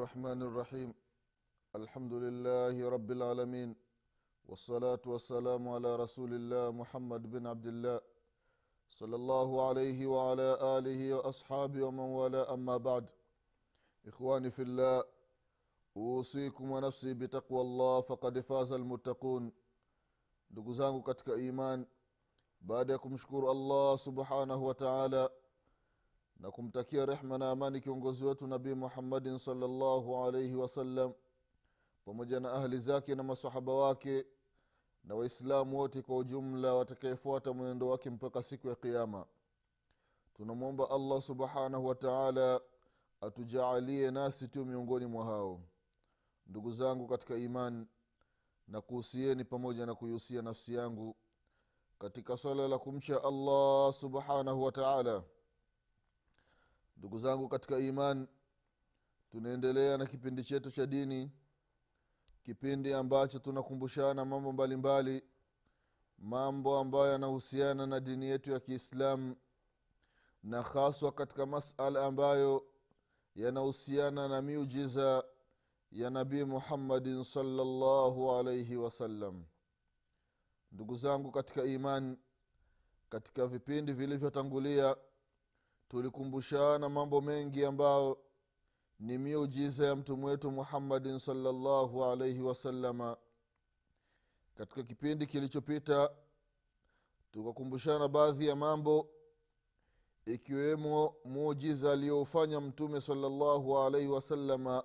الرحمن الرحيم الحمد لله رب العالمين والصلاة والسلام على رسول الله محمد بن عبد الله صلى الله عليه وعلى آله وأصحابه ومن والاه أما بعد إخواني في الله أوصيكم ونفسي بتقوى الله فقد فاز المتقون ndugu zangu katika iman baada ya kumshukuru allah subhanahu wa taala na kumtakia rehma na amani kiongozi wetu nabii muhammadin salllahu alaihi wasallam pamoja na ahli zake na masahaba wake na waislamu wote kwa ujumla watakayefuata mwenendo wake mpaka siku ya qiama tunamwomba allah subhanahu wataala atujaalie nasi tu miongoni mwa hao. Ndugu zangu katika iman na kuhusieni pamoja na kuihusia nafsi yangu katika swala la kumcha allah subhanahu wa taala ndugu zangu katika iman tunaendelea na kipindi chetu cha dini kipindi ambacho tunakumbushana mambo mbalimbali mbali, mambo ambayo yanahusiana na dini yetu ya kiislamu na haswa katika masala ambayo yanahusiana na miujiza ya nabii muhammadin salllahu alaihi wasallam ndugu zangu katika iman katika vipindi vilivyotangulia tulikumbushana mambo mengi ambayo ni miujiza ya mtume wetu muhammadin salllahu alaihi wasalama katika kipindi kilichopita tukakumbushana baadhi ya mambo ikiwemo muujiza aliyoufanya mtume salllahu alaihi wasalama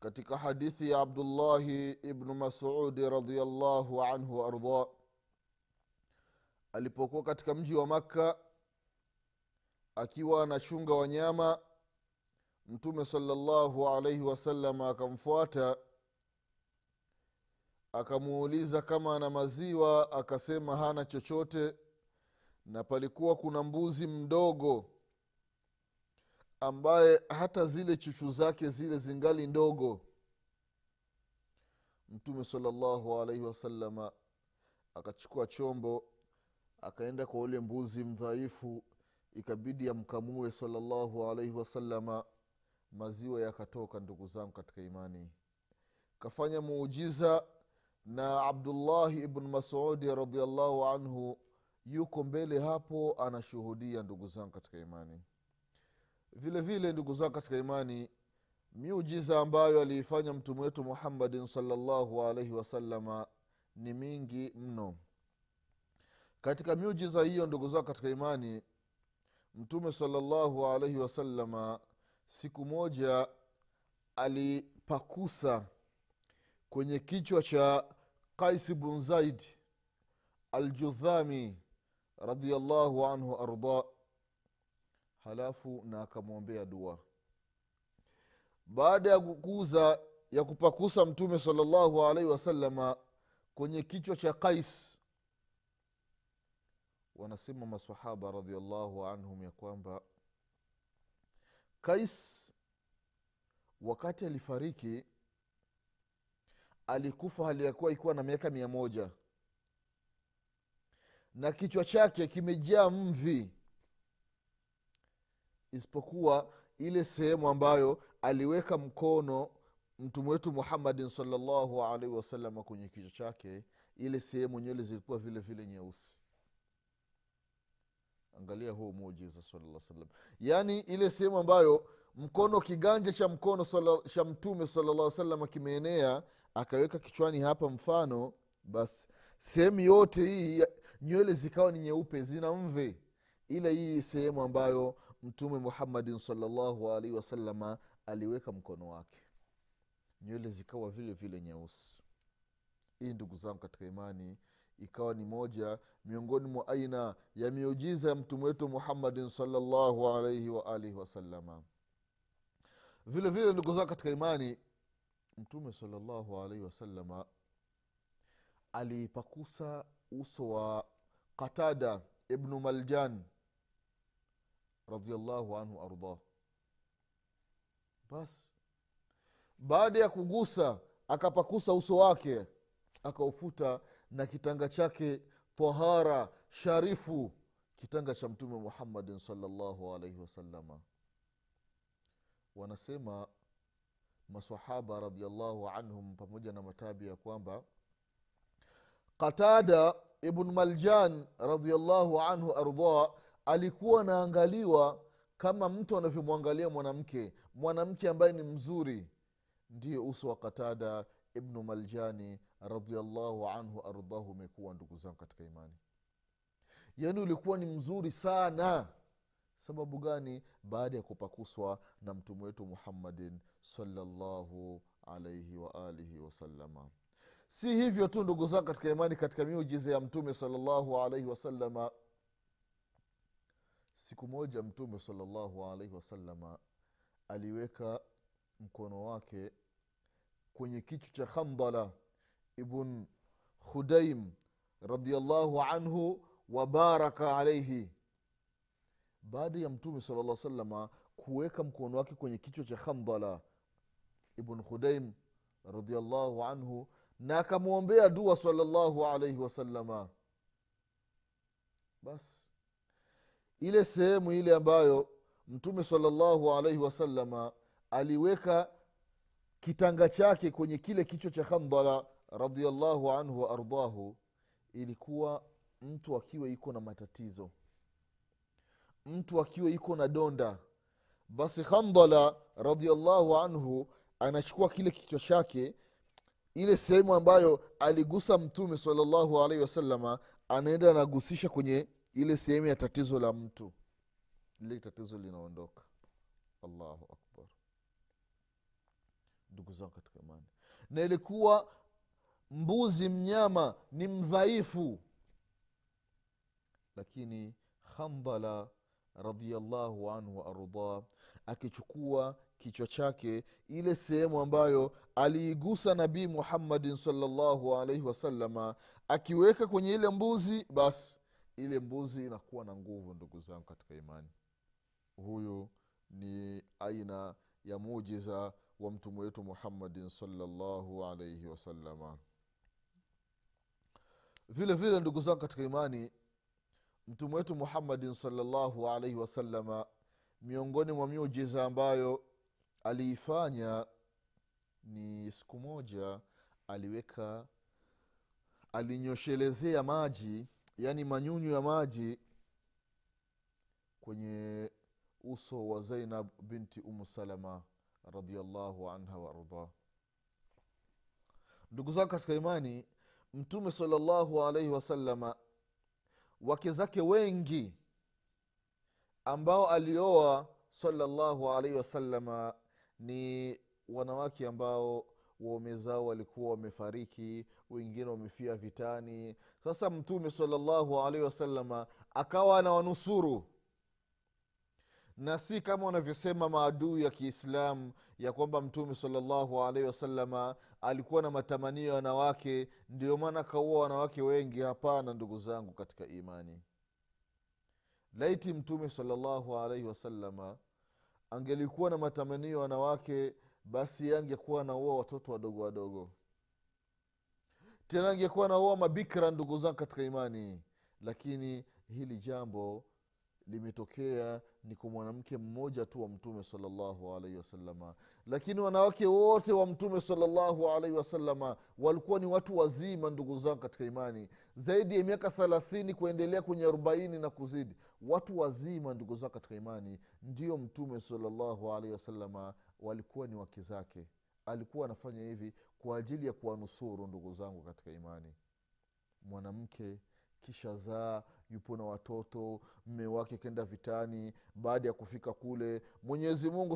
katika hadithi ya abdullahi ibnu masudi radiallahu anhu waardah alipokuwa katika mji wa makka akiwa anachunga wanyama mtume salallahu alaihi wasallam akamfuata akamuuliza kama ana maziwa akasema hana chochote na palikuwa kuna mbuzi mdogo ambaye hata zile chuchu zake zile zingali ndogo. Mtume salallahu alaihi wasalama akachukua chombo akaenda kwa ule mbuzi mdhaifu ikabidi amkamue salallahu alaihi wasalama maziwa yakatoka ndugu zangu katika imani. Kafanya muujiza na abdullahi ibnu masudi radiallahu anhu yuko mbele hapo anashuhudia ndugu zangu katika imani. Vile vile ndugu zangu katika imani miujiza ambayo aliifanya mtume wetu muhammadin salllahu alaihi wasalama ni mingi mno. Katika miujiza hiyo ndugu zangu katika imani mtume salallahu alaihi wasalama siku moja alipakusa kwenye kichwa cha qaisi bun zaid aljudhami radiallahu anhu arda halafu na akamwombea dua. Baada ya kukuza ya kupakusa mtume salallahu alaihi wasalama kwenye kichwa cha qais wanasema masahaba radiallahu anhum ya kwamba kais wakati alifariki alikufa hali ya kuwa ikiwa na miaka mia moja. Na kichwa chake kimejaa mvi. Isipokuwa ile sehemu ambayo aliweka mkono mtume wetu muhammadin salllahu alaihi wasalama kwenye kichwa chake ile sehemu nywele zilikuwa vile vile nyeusi angalia huu muujiza salaa salam yaani ile sehemu ambayo mkono kiganja cha mkono cha mtume salallah salam kimeenea akaweka kichwani hapa mfano basi. Sehemu yote hii nywele zikawa ni nyeupe zina mve ila hii sehemu ambayo mtume muhammadin salllahu wasalama aliweka mkono wake. Nywele zikawa vile vile nyeusi hii ndugu zangu katika imani ikawa ni moja miongoni mwa aina ya miujiza ya mtume wetu muhammadin salllahu alaihi waalihi wasalama vile vile ndugu zangu katika imani mtume salllahu alaihi wasalama aliipakusa uso wa qatada ibnu maljan radiallahu anhu ardah basi baada ya kugusa akapakusa uso wake akaufuta na kitanga chake tahara sharifu kitanga cha mtume muhammadin salllahu alaihi wasalama wanasema masahaba radiallahu anhum pamoja na matabi ya kwamba qatada ibn maljan radiallahu anhu ardah alikuwa anaangaliwa kama mtu anavyomwangalia mwanamke. Mwanamke ambaye ni mzuri ndiye uso wa qatada ibnu maljani radiallahu anhu ardahu umekuwa ndugu zangu katika imani. Yaani ulikuwa ni mzuri sana. Sababu gani? Baada ya kupakuswa na mtume wetu muhammadin salllahu alaihi waalihi wasalama si hivyo tu ndugu zangu katika imani katika miujiza ya mtume salllahu alaihi wasalama siku moja mtume salllahu alaihi wasalama aliweka mkono wake kwenye kichwa cha khandala ibn khudaim radiallahu anhu wabaraka alaihi baada ya mtume sala llah salama kuweka mkono wake kwenye kichwa cha khandala ibn khudaim radiallahu anhu na akamwombea dua salallahu alaihi wasalama basi ile sehemu ile ambayo mtume salallahu alaihi wasalama aliweka kitanga chake kwenye kile kichwa cha khandala radiallahu anhu waardahu ilikuwa mtu akiwa iko na matatizo. Mtu akiwa iko na donda. Basi khandala radiallahu anhu anachukua kile kichwa chake ile sehemu ambayo aligusa mtume salallahu alaihi wasalama anaenda anagusisha kwenye ile sehemu ya tatizo la mtu. Lile tatizo linaondoka. Allahu akbar ndugu zangu katika imani. Na ilikuwa mbuzi mnyama ni mdhaifu. Lakini khandala radiallahu anhu waardah akichukua kichwa chake ile sehemu ambayo aliigusa nabii muhammadin salllahu alaihi wasalama akiweka kwenye ile mbuzi basi ile mbuzi inakuwa na nguvu ndugu zangu katika imani. Huyu ni aina ya mujiza wa mtume wetu muhammadin salllahu alaihi wasalama vile vile ndugu zangu katika imani mtume wetu muhammadin salllahu alaihi wasalama miongoni mwa miujiza ambayo aliifanya ni siku moja aliweka alinyoshelezea maji yaani manyunyu ya maji kwenye uso wa zainab binti umu salama radiallahu anha waardah ndugu zako katika imani mtume salllahu alaihi wasalama wake zake wengi ambao alioa salllahu alaihi wasalama ni wanawake ambao waume zao walikuwa wamefariki wengine wamefia vitani. Sasa mtume salllahu alaihi wasalama akawa anawanusuru na si kama wanavyosema maadui ya kiislamu ya kwamba mtume salllahu alaihi wasalama alikuwa na matamanio ya wanawake ndio maana akaua wanawake wengi. Hapana ndugu zangu katika imani. Laiti mtume salllahu alaihi wasalama angelikuwa na matamanio ya wanawake basi angekuwa anaua watoto wadogo wadogo. Tena angekuwa anaua mabikra ndugu zangu katika imani. Lakini hili jambo limetokea ni kwa mwanamke mmoja tu wa mtume salllahu alaihi wasalama lakini wanawake wote wa mtume salllahu alaihi wasalama walikuwa ni watu wazima ndugu zangu katika imani. Zaidi ya miaka thalathini kuendelea kwenye arobaini na kuzidi. Watu wazima ndugu zangu katika imani. Ndio mtume salllahu alaihi wasalama walikuwa ni wake zake. Alikuwa anafanya hivi kwa ajili ya kuwanusuru ndugu zangu katika imani. Mwanamke kisha zaa yupo na watoto mme wake kenda vitani baada ya kufika kule mwenyezi mungu